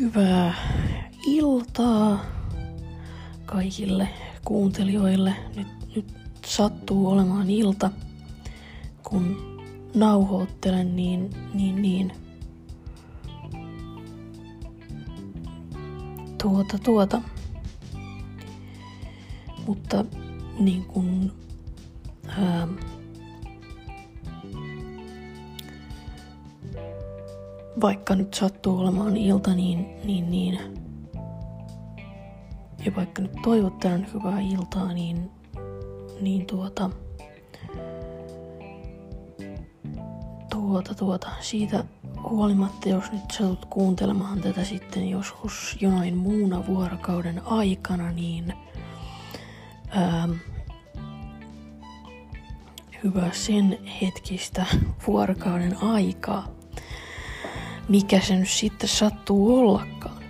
Hyvää iltaa kaikille kuuntelijoille. Nyt, nyt sattuu olemaan ilta, kun nauhoittelen, niin, niin, niin. Tuota, tuota. Mutta niin kuin, ää, vaikka nyt sattuu olemaan ilta, niin, niin, niin. Ja vaikka nyt toivottelen hyvää iltaa, niin, niin tuota, tuota, tuota, siitä huolimatta, jos nyt satut kuuntelemaan tätä sitten joskus jonain muuna vuorokauden aikana, niin ää, hyvä sen hetkistä vuorokauden aikaa mikä se nyt sitten sattuu ollakaan.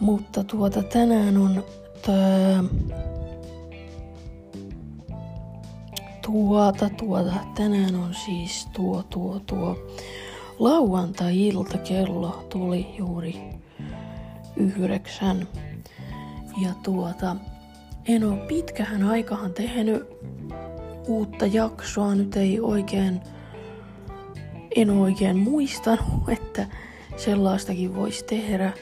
Mutta tuota tänään on tää, tuota, tuota, tänään on siis tuo, tuo, tuo lauantai-ilta kello tuli juuri yhdeksän. Ja tuota, en ole pitkähän aikahan tehnyt uutta jaksoa, nyt ei oikein en oikein muistanut, että sellaistakin voisi tehdä.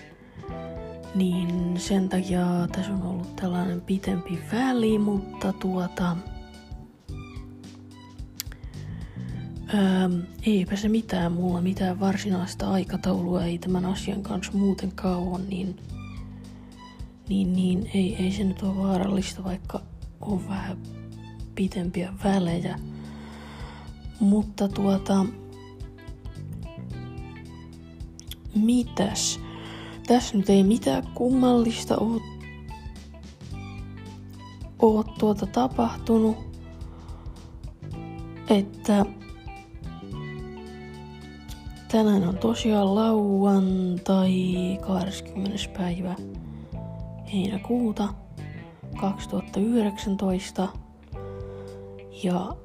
Niin sen takia tässä on ollut tällainen pitempi väli, mutta tuota... Ähm, eipä se mitään, mulla mitään varsinaista aikataulua ei tämän asian kanssa muuten kauan, niin, niin, niin ei, ei se nyt ole vaarallista, vaikka on vähän pitempiä välejä. Mutta tuota, Mitäs? Tässä nyt ei mitään kummallista oo, oo tuota tapahtunut. Että tänään on tosiaan lauantai 20. päivä heinäkuuta 2019. Ja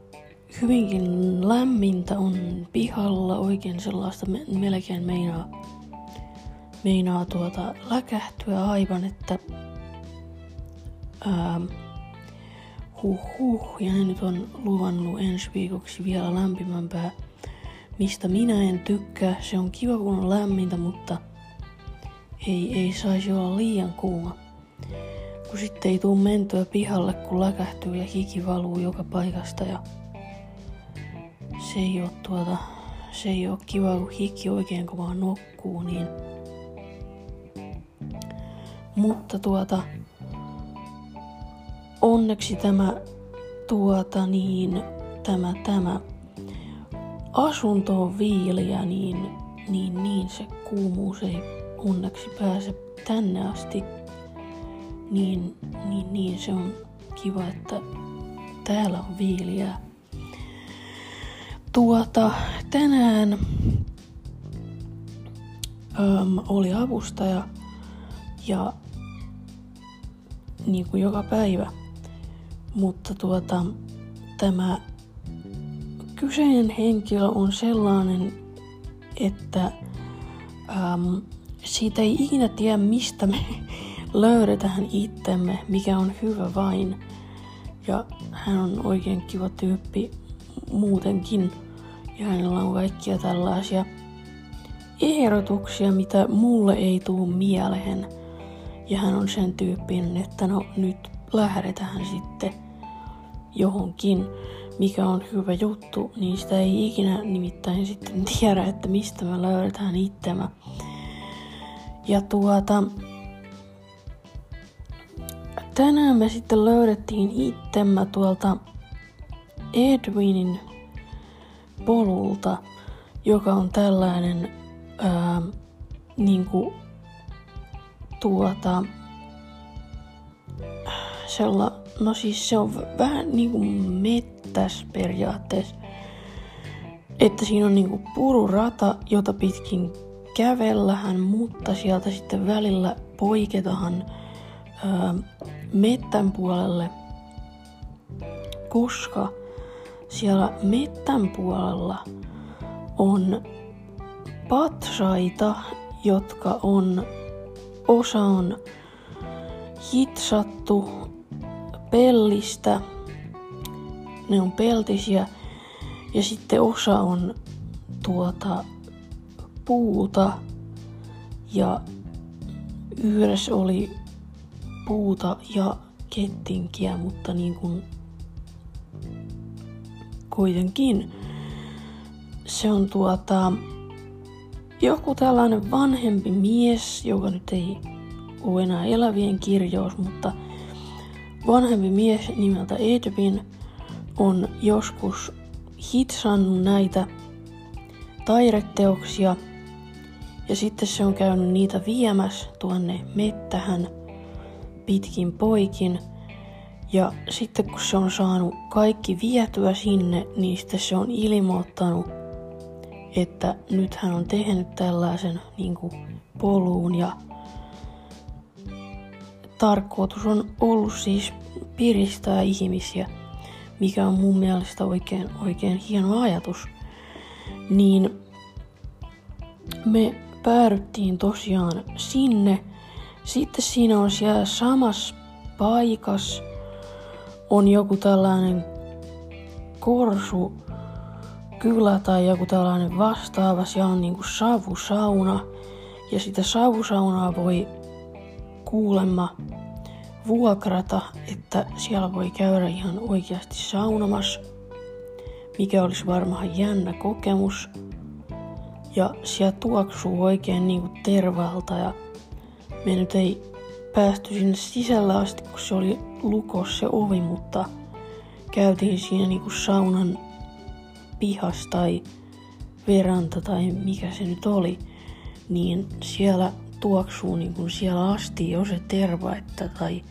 hyvinkin lämmintä on pihalla, oikein sellaista melkein meinaa meinaa tuota läkähtyä aivan, että ää, huh huh, ja ne nyt on luvannut ensi viikoksi vielä lämpimämpää, mistä minä en tykkää. Se on kiva, kun on lämmintä, mutta ei, ei saisi olla liian kuuma. Kun sitten ei tuu mentyä pihalle, kun läkähtyy ja hiki valuu joka paikasta ja se ei ole tuota, se ei ole kiva, kun hiki oikein kovaa nokkuu, niin mutta tuota, onneksi tämä, tuota niin, tämä, tämä asunto on viiliä, niin, niin, niin se kuumuus ei onneksi pääse tänne asti. Niin, niin, niin se on kiva, että täällä on viiliä. Tuota, tänään öm, oli avustaja ja niin kuin joka päivä. Mutta tuota, tämä kyseinen henkilö on sellainen, että äm, siitä ei ikinä tiedä, mistä me löydetään itsemme, mikä on hyvä vain. Ja hän on oikein kiva tyyppi muutenkin. Ja hänellä on kaikkia tällaisia ehdotuksia, mitä mulle ei tuu mieleen – ja hän on sen tyyppinen, että no nyt lähdetään sitten johonkin, mikä on hyvä juttu, niin sitä ei ikinä nimittäin sitten tiedä, että mistä me löydetään itsemme. Ja tuota, tänään me sitten löydettiin itsemme tuolta Edwinin polulta, joka on tällainen ää, niinku tuota, sella, no siis se on vähän niinku mettäs periaatteessa. Että siinä on niinku pururata, jota pitkin kävellähän, mutta sieltä sitten välillä poiketahan öö, mettän puolelle, koska siellä mettän puolella on patsaita jotka on, osa on hitsattu pellistä, ne on peltisiä. Ja sitten osa on tuota puuta. Ja yhdessä oli puuta ja kettinkiä, mutta niin kuin kuitenkin. Se on tuota joku tällainen vanhempi mies, joka nyt ei ole enää elävien kirjous, mutta vanhempi mies nimeltä Edwin on joskus hitsannut näitä taideteoksia ja sitten se on käynyt niitä viemässä tuonne mettähän pitkin poikin. Ja sitten kun se on saanut kaikki vietyä sinne, niin sitten se on ilmoittanut, että nyt hän on tehnyt tällaisen niin kuin, poluun ja tarkoitus on ollut siis piristää ihmisiä, mikä on mun mielestä oikein, oikein hieno ajatus. Niin me päädyttiin tosiaan sinne. Sitten siinä on siellä samassa paikas on joku tällainen korsu kylä tai joku tällainen vastaava. Siellä on niinku savusauna ja sitä savusaunaa voi kuulemma vuokrata, että siellä voi käydä ihan oikeasti saunomassa, mikä olisi varmaan jännä kokemus. Ja siellä tuoksuu oikein niinku tervaalta ja me nyt ei päästy sinne sisällä asti, kun se oli lukos se ovi, mutta käytiin siinä niinku saunan pihas tai veranta tai mikä se nyt oli, niin siellä tuoksuu niin kuin siellä asti jo se terva että, tai,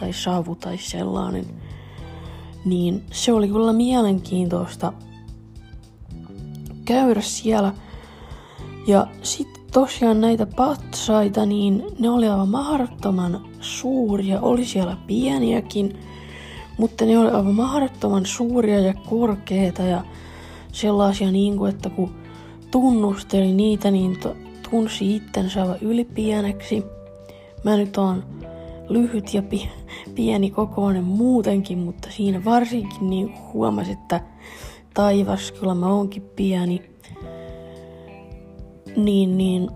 tai savu tai sellainen. Niin se oli kyllä mielenkiintoista käydä siellä. Ja sitten tosiaan näitä patsaita, niin ne oli aivan mahdottoman suuria. Oli siellä pieniäkin, mutta ne oli aivan mahdottoman suuria ja korkeita ja sellaisia niin kuin, että kun tunnusteli niitä, niin tunsi itsensä ylipieneksi. Mä nyt oon lyhyt ja pi- pieni kokoinen muutenkin, mutta siinä varsinkin niin huomasi, että taivas, kyllä mä oonkin pieni. Niin, niin.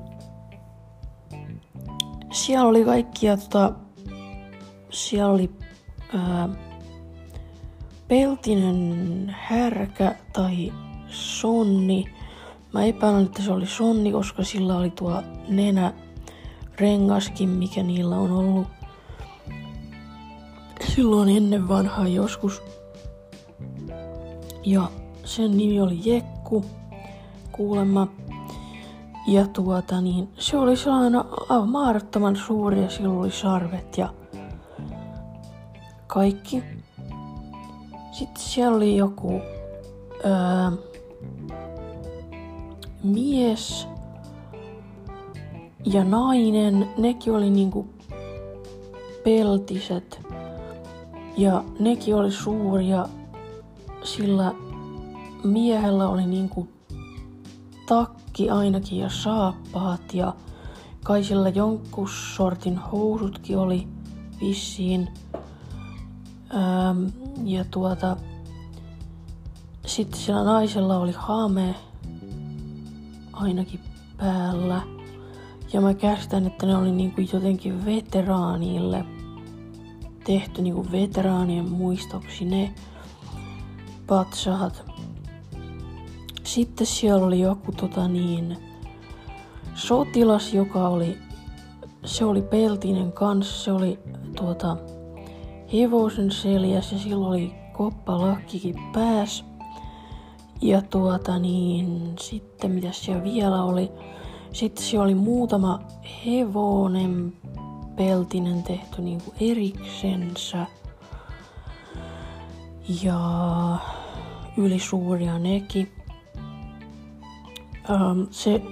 Siellä oli kaikkia tota, siellä oli ää, peltinen härkä tai sonni. Mä epäilen, että se oli sonni, koska sillä oli tuo nenä rengaskin, mikä niillä on ollut silloin ennen vanhaa joskus. Ja sen nimi oli Jekku, kuulemma. Ja tuota niin, se oli sellainen aivan mahdottoman suuri ja sillä oli sarvet ja kaikki. Sitten siellä oli joku öö, mies ja nainen, nekin oli niinku peltiset ja nekin oli suuria, sillä miehellä oli niinku takki ainakin ja saappaat ja kai sillä jonkun sortin housutkin oli vissiin. Öm, ja tuota, sitten sillä naisella oli haame ainakin päällä. Ja mä käsitän, että ne oli niinku jotenkin veteraanille tehty niinku veteraanien muistoksi ne patsaat. Sitten siellä oli joku tota niin, sotilas, joka oli, se oli peltinen kanssa, se oli tuota, hevosen seljäs ja sillä oli koppalakkikin pääs. Ja tuota niin, sitten mitä siellä vielä oli, sitten siellä oli muutama hevonen peltinen tehty niinku eriksensä. Ja ylisuuria nekin. Um, se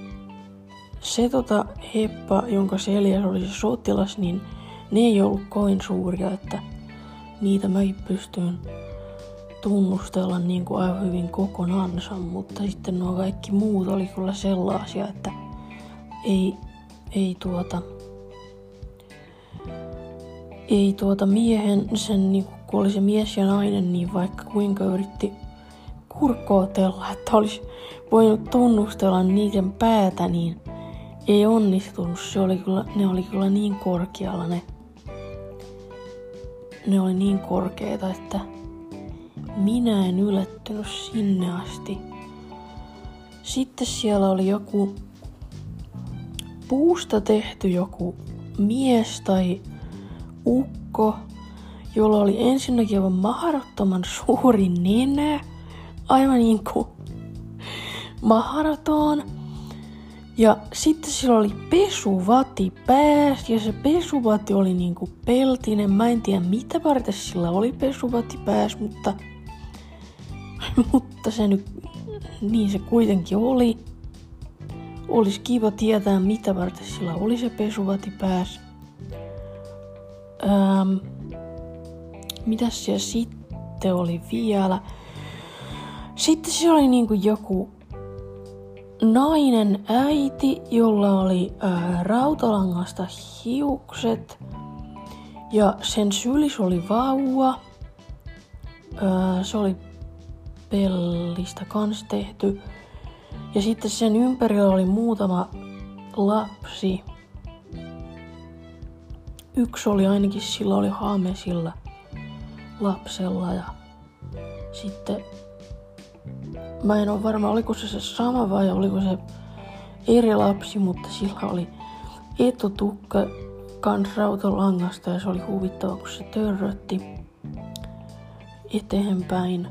se tota heppa, jonka seljäs oli se sotilas, niin ne ei ollut koin suuria, että niitä mä pystyin tunnustella niin kuin aivan hyvin kokonaansa, mutta sitten nuo kaikki muut oli kyllä sellaisia, että ei, ei tuota, ei tuota miehen, sen niin kun oli se mies ja nainen, niin vaikka kuinka yritti kurkootella, että olisi voinut tunnustella niiden päätä, niin ei onnistunut. Se oli kyllä, ne oli kyllä niin korkealla ne, ne oli niin korkeita, että minä en yllättynyt sinne asti. Sitten siellä oli joku puusta tehty joku mies tai ukko, jolla oli ensinnäkin aivan mahdottoman suuri nenä, aivan niin kuin mahdoton. Ja sitten sillä oli pesuvati päässä ja se pesuvati oli niinku peltinen. Mä en tiedä mitä varten sillä oli pesuvati päässä, mutta, mutta se nyt, niin se kuitenkin oli. Olisi kiva tietää mitä varten sillä oli se pesuvati päässä. Ähm, mitäs siellä sitten oli vielä? Sitten se oli niinku joku nainen äiti, jolla oli ää, rautalangasta hiukset ja sen sylis oli vauva. Ää, se oli pellistä kans tehty. Ja sitten sen ympärillä oli muutama lapsi. Yksi oli ainakin, sillä oli haame sillä lapsella ja sitten Mä en ole varma, oliko se se sama vai oliko se eri lapsi, mutta sillä oli etutukka kans rautalangasta ja se oli huvittava, kun se törrötti eteenpäin.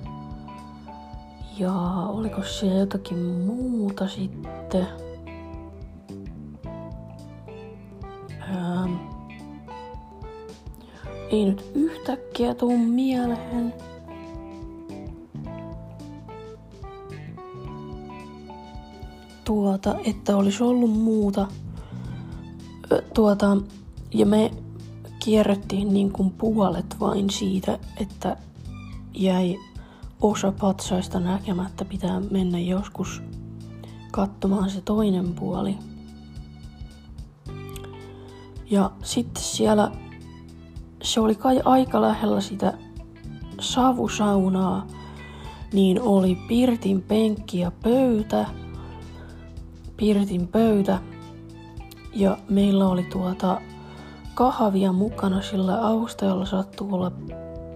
Ja oliko se jotakin muuta sitten? Ähm, ei nyt yhtäkkiä tuu mieleen. Tuota, että olisi ollut muuta. Tuota, ja me kierrettiin niin kuin puolet vain siitä, että jäi osa patsaista näkemättä. Pitää mennä joskus katsomaan se toinen puoli. Ja sitten siellä se oli kai aika lähellä sitä savusaunaa, niin oli pirtin penkki ja pöytä – pirtin pöytä ja meillä oli tuota kahvia mukana sillä avustajalla sattuu olla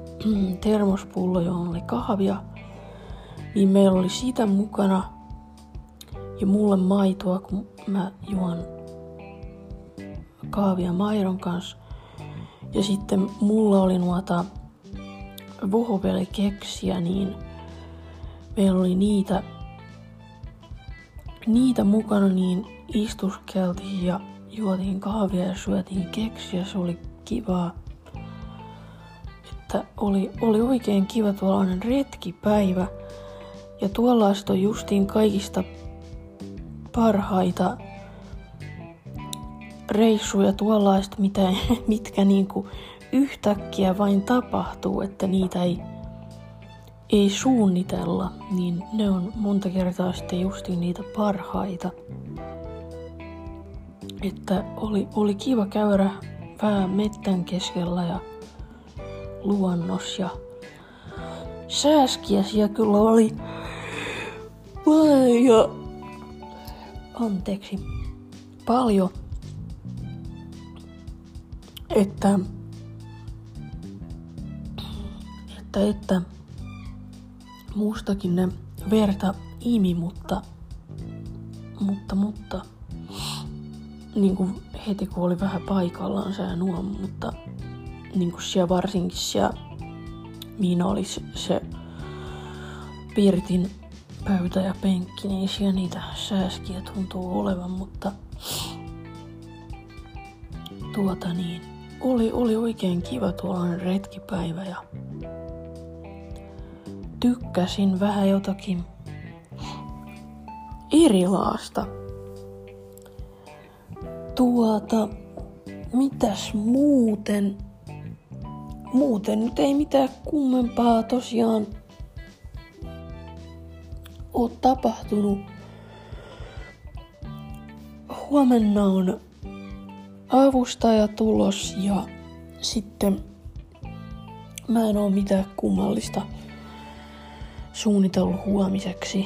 termospullo, johon oli kahvia. Niin meillä oli sitä mukana ja mulle maitoa, kun mä juon kahvia maidon kanssa. Ja sitten mulla oli nuota vohoveli-keksiä, niin meillä oli niitä niitä mukana niin istuskeltiin ja juotiin kahvia ja syötiin keksiä. Se oli kivaa. Että oli, oli oikein kiva tuollainen retkipäivä. Ja tuollaista on justiin kaikista parhaita reissuja tuollaista, mitä, mitkä niinku yhtäkkiä vain tapahtuu, että niitä ei ei suunnitella, niin ne on monta kertaa sitten justiin niitä parhaita. Että oli, oli kiva käydä vähän mettän keskellä ja luonnos ja sääskiä siellä kyllä oli paljon, anteeksi, paljon, että, että, että Muustakin ne verta imi, mutta, mutta, mutta, niin kuin heti kun oli vähän paikallaan se nuo, mutta niin kuin siellä varsinkin siellä, mihin oli se, se Pirtin pöytä ja penkki, niin siellä niitä sääskiä tuntuu olevan, mutta tuota niin, oli, oli oikein kiva tuollainen retkipäivä ja tykkäsin vähän jotakin erilaasta. Tuota, mitäs muuten? Muuten nyt ei mitään kummempaa tosiaan ole tapahtunut. Huomenna on avustaja tulos ja sitten mä en oo mitään kummallista suunnitellut huomiseksi.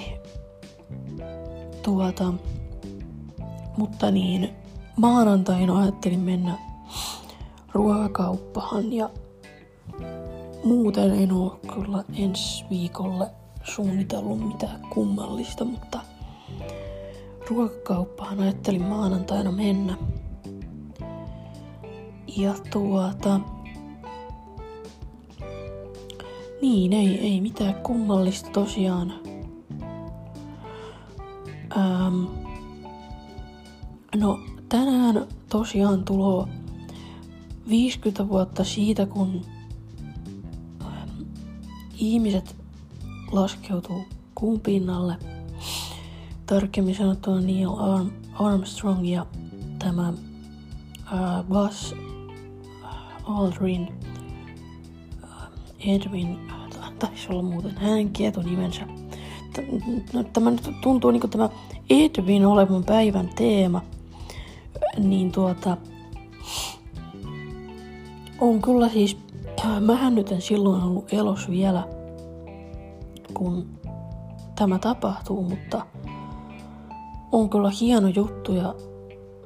Tuota, mutta niin, maanantaina ajattelin mennä ruokakauppahan ja muuten en oo kyllä ensi viikolle suunnitellut mitään kummallista, mutta ruokakauppahan ajattelin maanantaina mennä. Ja tuota... Niin, ei, ei mitään kummallista tosiaan. Ähm, no, tänään tosiaan tulo 50 vuotta siitä, kun ähm, ihmiset laskeutuu kuun pinnalle. Tarkemmin sanottuna Neil Armstrong ja tämä äh, Buzz Aldrin Edwin, taisi olla muuten hänen kietonimensä. No, tämä nyt tuntuu niin kuin tämä Edwin olevan päivän teema. Niin tuota, on kyllä siis, äh, mähän nyt en silloin ollut elos vielä, kun tämä tapahtuu, mutta on kyllä hieno juttu ja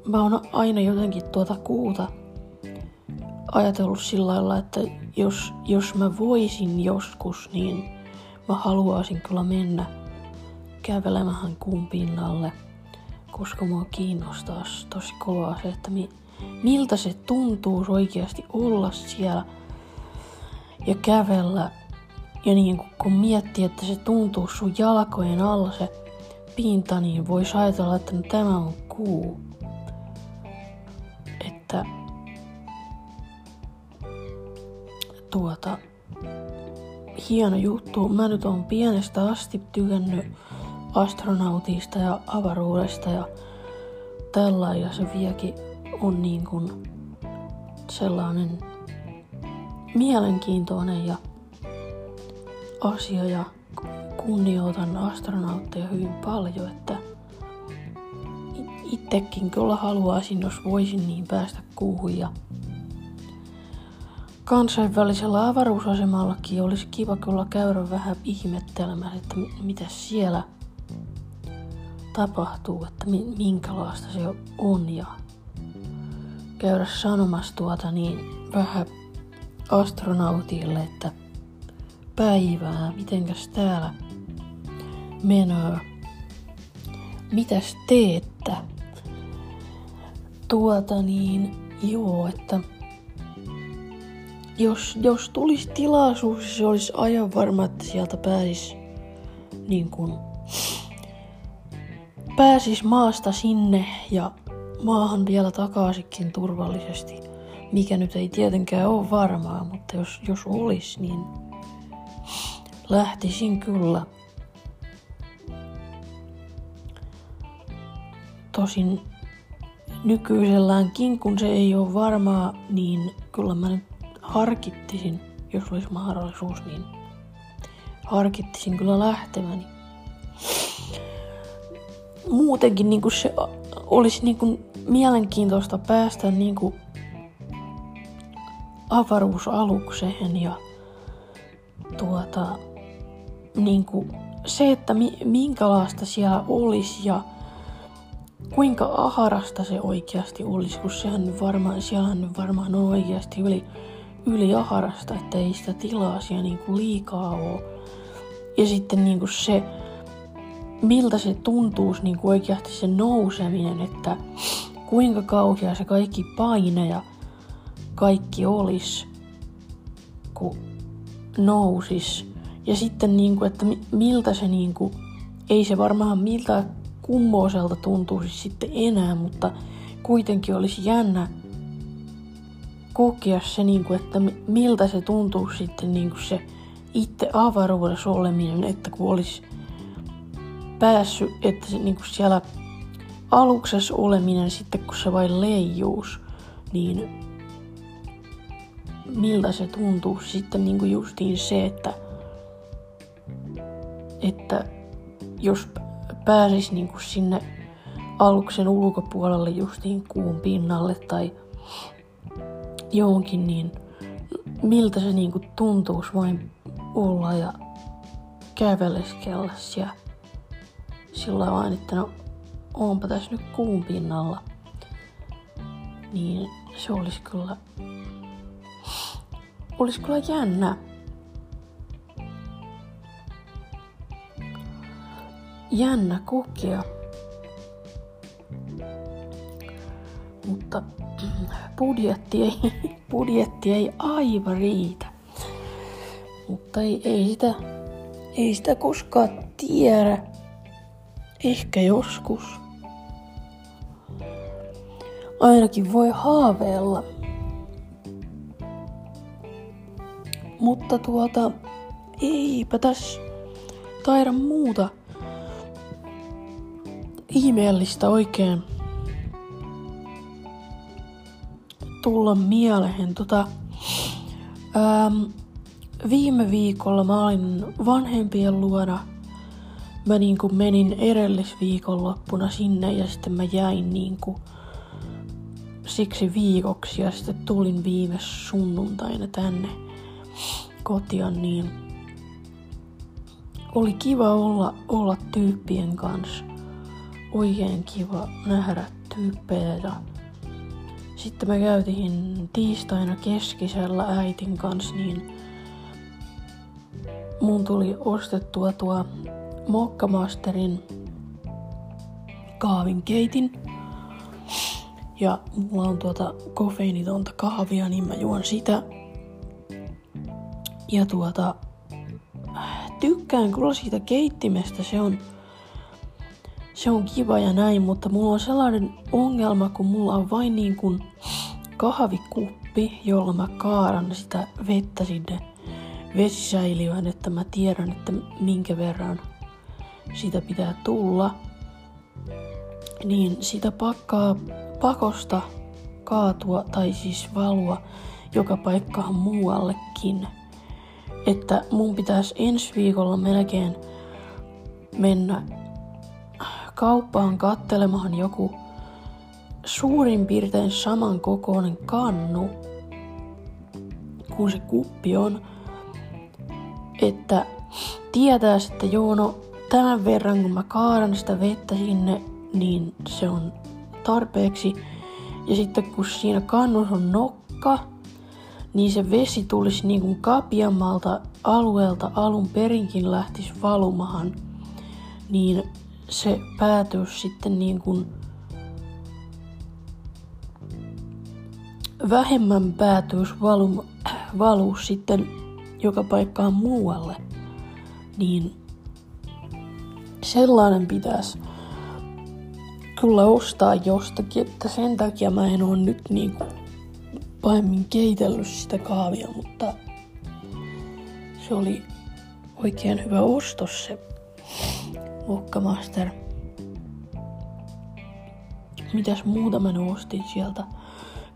mä oon aina jotenkin tuota kuuta ajatellut sillä lailla, että jos, jos mä voisin joskus, niin mä haluaisin kyllä mennä kävelemään kuun pinnalle, koska mua kiinnostaa tosi kovaa se, että mi, miltä se tuntuu oikeasti olla siellä ja kävellä. Ja niin kun miettii, että se tuntuu sun jalkojen alla se pinta, niin voisi ajatella, että no, tämä on kuu. Että tuota, hieno juttu. Mä nyt on pienestä asti tykännyt astronautista ja avaruudesta ja tällä ja se vieläkin on niin kuin sellainen mielenkiintoinen ja asia ja kunnioitan astronautteja hyvin paljon, että itsekin kyllä haluaisin, jos voisin niin päästä kuuhun ja kansainvälisellä avaruusasemallakin olisi kiva kyllä käydä vähän ihmettelemään, että mitä siellä tapahtuu, että minkälaista se on ja käydä sanomassa tuota niin vähän astronautille, että päivää, mitenkäs täällä menee, mitäs teettä. Tuota niin, joo, että jos, jos tulisi tilaisuus, se olisi ajan varma, että sieltä pääsis niin kuin, pääsis maasta sinne ja maahan vielä takaisinkin turvallisesti. Mikä nyt ei tietenkään ole varmaa, mutta jos, jos olisi, niin lähtisin kyllä. Tosin nykyiselläänkin, kun se ei ole varmaa, niin kyllä mä nyt harkittisin, jos olisi mahdollisuus, niin harkittisin kyllä lähteväni. Muutenkin niin kuin se olisi niin kuin mielenkiintoista päästä niin kuin avaruusalukseen ja tuota, niin kuin se, että mi, minkälaista siellä olisi ja kuinka aharasta se oikeasti olisi, kun sehän varmaan, siellähän varmaan on oikeasti yli, yli aharasta, että ei sitä tilaa siellä niin kuin liikaa ole. Ja sitten niin kuin se, miltä se tuntuisi niin kuin oikeasti se nouseminen, että kuinka kauhea se kaikki paine ja kaikki olisi, kun nousis. Ja sitten, niin kuin, että miltä se, niin kuin, ei se varmaan miltä kummoiselta tuntuisi sitten enää, mutta kuitenkin olisi jännä kokea se, niin kuin, että miltä se tuntuu sitten niin kuin se itse avaruudessa oleminen, että kun olisi päässyt, että se, niin kuin siellä aluksessa oleminen sitten kun se vain leijuus, niin miltä se tuntuu sitten niin kuin justiin se, että, että jos pääsis niin kuin sinne aluksen ulkopuolelle justiin kuun pinnalle tai johonkin, niin miltä se niinku tuntuisi vain olla ja käveleskellä ja sillä vain, että no onpa tässä nyt kuun pinnalla. Niin se olisi kyllä, olisi kyllä jännä. Jännä kokea. Mutta budjetti ei, budjetti ei aivan riitä. Mutta ei, ei, sitä, ei sitä koskaan tiedä. Ehkä joskus. Ainakin voi haaveilla. Mutta tuota, eipä tässä taida muuta ihmeellistä oikein tulla mieleen. Tota, ähm, viime viikolla mä olin vanhempien luona. Mä niinku menin edellisviikonloppuna sinne ja sitten mä jäin niinku siksi viikoksi ja sitten tulin viime sunnuntaina tänne kotia, niin oli kiva olla, olla tyyppien kanssa. Oikein kiva nähdä tyyppejä ja sitten me käytiin tiistaina keskisellä äitin kanssa, niin mun tuli ostettua tuo Mokkamasterin keitin. Ja mulla on tuota kofeiinitonta kahvia, niin mä juon sitä. Ja tuota, tykkään kyllä siitä keittimestä, se on, se on kiva ja näin, mutta mulla on sellainen ongelma, kun mulla on vain niin kuin kahvikuppi, jolla mä kaaran sitä vettä sinne vesisäiliöön, että mä tiedän, että minkä verran sitä pitää tulla. Niin sitä pakkaa pakosta kaatua tai siis valua joka paikkaan muuallekin. Että mun pitäisi ensi viikolla melkein mennä kauppaan kattelemaan joku suurin piirtein saman kokoinen kannu kuin se kuppi on. Että tietää, että joo, no tämän verran kun mä kaadan sitä vettä sinne, niin se on tarpeeksi. Ja sitten kun siinä kannussa on nokka, niin se vesi tulisi niin kuin kapiammalta alueelta alun perinkin lähtisi valumahan, niin se päätyisi sitten niin kuin vähemmän päätyisi valu, valuu sitten joka paikkaan muualle, niin sellainen pitäisi kyllä ostaa jostakin, että sen takia mä en oo nyt niinku pahemmin keitellyt sitä kahvia, mutta se oli oikein hyvä ostos se Mokkamaster. Mitäs muuta mä ostin sieltä?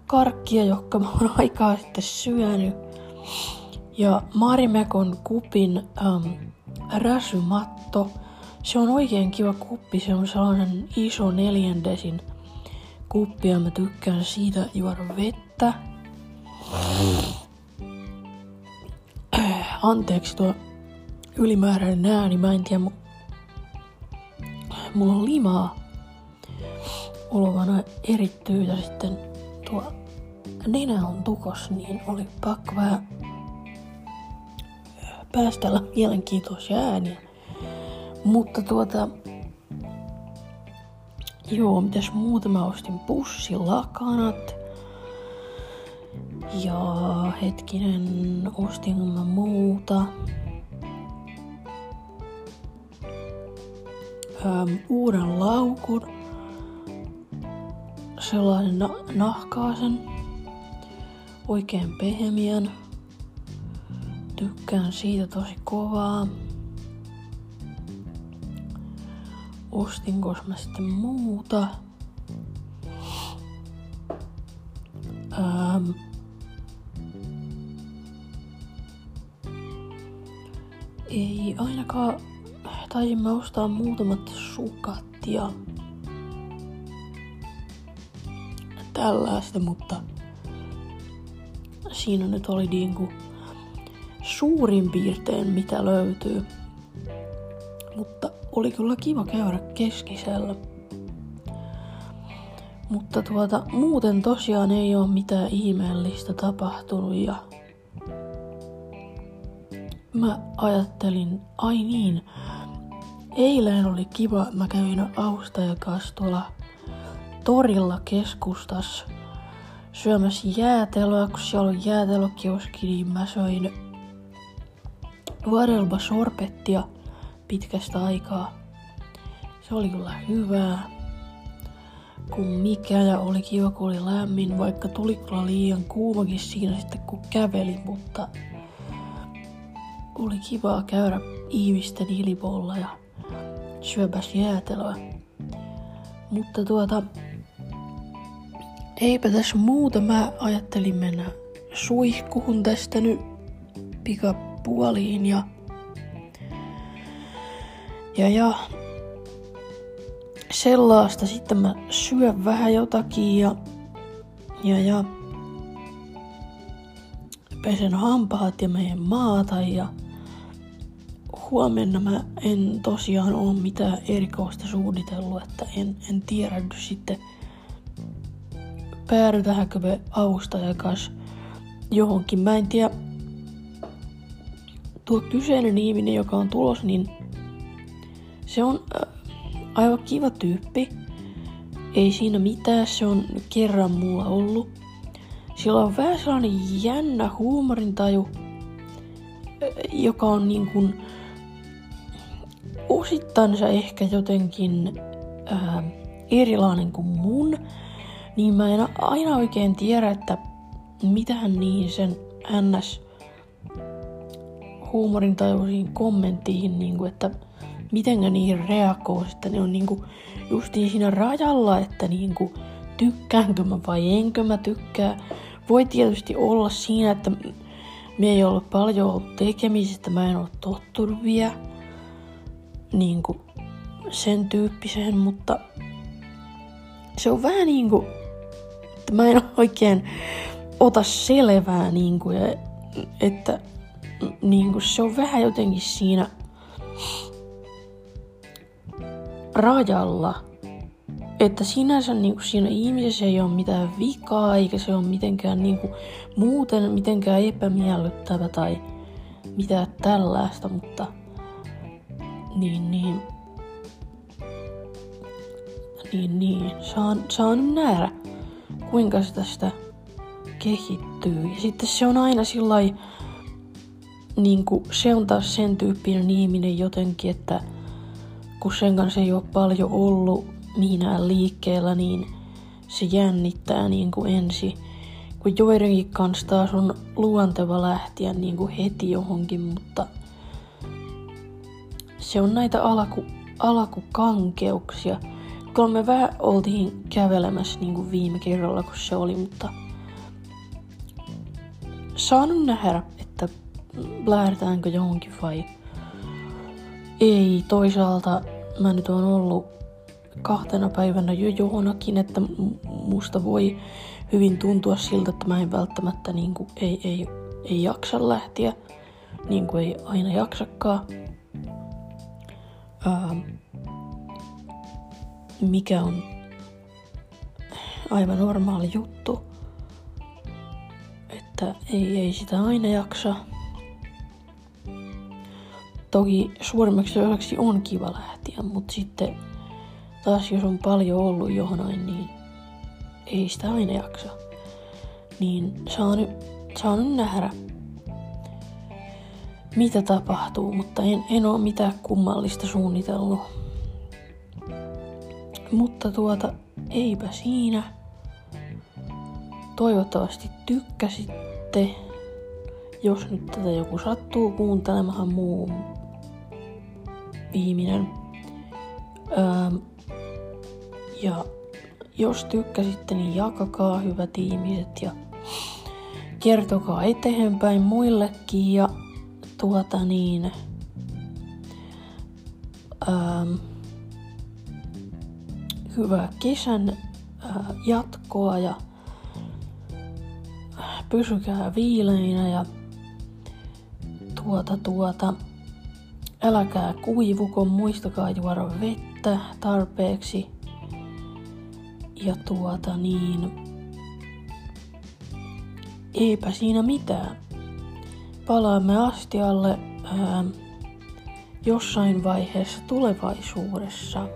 Karkkia, jotka mä oon aikaa sitten syönyt. Ja Marimekon kupin ähm, räsymatto se on oikein kiva kuppi. Se on sellainen iso neljändesin kuppi ja mä tykkään siitä juoda vettä. Anteeksi tuo ylimääräinen ääni. Mä en tiedä, mulla on limaa olevana erittyy ja sitten tuo nenä on tukos, niin oli pakko vähän päästellä mielenkiintoisia ääniä. Mutta tuota... Joo, mitäs muuta mä ostin pussilakanat. Ja hetkinen, ostin mä muuta. Öm, uuden laukun. Sellainen na- nahkaasen. Oikein pehmeän. Tykkään siitä tosi kovaa. ostinko mä sitten muuta. Ähm. Ei ainakaan, taisin mä ostaa muutamat sukat ja tällaista, mutta siinä nyt oli niinku suurin piirtein mitä löytyy. Mutta oli kyllä kiva käydä keskisellä. Mutta tuota, muuten tosiaan ei ole mitään ihmeellistä tapahtunut ja mä ajattelin, ai niin, eilen oli kiva, mä kävin Austajan kanssa tuolla torilla keskustassa syömässä jäätelöä, kun siellä on jäätelökioski, niin mä söin varelba sorpettia pitkästä aikaa. Se oli kyllä hyvää. Kun mikä ja oli kiva, kun oli lämmin, vaikka tuli kyllä liian kuumakin siinä sitten kun käveli, mutta oli kivaa käydä ihmisten ilipolla ja syöpäs jäätelöä. Mutta tuota, eipä tässä muuta. Mä ajattelin mennä suihkuhun tästä nyt pikapuoliin ja ja, ja sellaista. Sitten mä syön vähän jotakin ja, ja, ja pesen hampaat ja menen maata ja huomenna mä en tosiaan ole mitään erikoista suunnitellut, että en, en tiedä nyt sitten päädytäänkö me avustajan kanssa johonkin. Mä en tiedä, tuo kyseinen ihminen, joka on tulos, niin se on äh, aivan kiva tyyppi. Ei siinä mitään, se on kerran mulla ollut. Sillä on vähän sellainen jännä huumorintaju, äh, joka on niin kuin osittansa ehkä jotenkin ää, erilainen kuin mun, niin mä en aina oikein tiedä, että mitähän niin sen ns. huumorintajuisiin kommenttiin, niin kuin, että miten niihin reagoi, että ne on niinku justiin siinä rajalla, että niinku tykkäänkö mä vai enkö mä tykkää. Voi tietysti olla siinä, että me ei ollut paljon ollut tekemisistä, mä en ole tottunut vielä niinku sen tyyppiseen, mutta se on vähän niinku, että mä en oikein ota selvää niinku, ja, että niinku se on vähän jotenkin siinä rajalla. Että sinänsä niin kuin siinä ihmisessä ei ole mitään vikaa, eikä se ole mitenkään niin kuin, muuten mitenkään epämiellyttävä tai mitään tällaista, mutta niin, niin, niin, niin, saan, saan nähdä, kuinka se tästä kehittyy. Ja sitten se on aina sillä niin kuin, se on taas sen tyyppinen ihminen jotenkin, että kun sen kanssa ei ole paljon ollut minä liikkeellä, niin se jännittää niin kuin ensi. Kun joidenkin kanssa taas on luonteva lähteä niin kuin heti johonkin, mutta se on näitä alaku, alakukankeuksia. Kyllä me vähän oltiin kävelemässä niin kuin viime kerralla, kun se oli, mutta saan nähdä, että lähdetäänkö johonkin vai ei. Toisaalta mä nyt oon ollut kahtena päivänä jo johonakin, että musta voi hyvin tuntua siltä, että mä en välttämättä niin kuin, ei, ei, ei jaksa lähteä, niin kuin ei aina jaksakaan. Ää, mikä on aivan normaali juttu, että ei, ei sitä aina jaksa. Toki suurimmaksi osaksi on kiva lähteä, mutta sitten taas jos on paljon ollut johonain, niin ei sitä aina jaksa. Niin saa nyt, saa nyt nähdä, mitä tapahtuu, mutta en, en ole mitään kummallista suunnitellut. Mutta tuota, eipä siinä. Toivottavasti tykkäsitte. Jos nyt tätä joku sattuu kuuntelemaan muu ihminen. Öö, ja jos tykkäsitte, niin jakakaa hyvät ihmiset ja kertokaa eteenpäin muillekin ja tuota niin, öö, hyvää kesän öö, jatkoa ja pysykää viileinä ja tuota tuota, älkää kuivuko, muistakaa juoda vettä tarpeeksi. Ja tuota niin, eipä siinä mitään. Palaamme astialle ää, jossain vaiheessa tulevaisuudessa.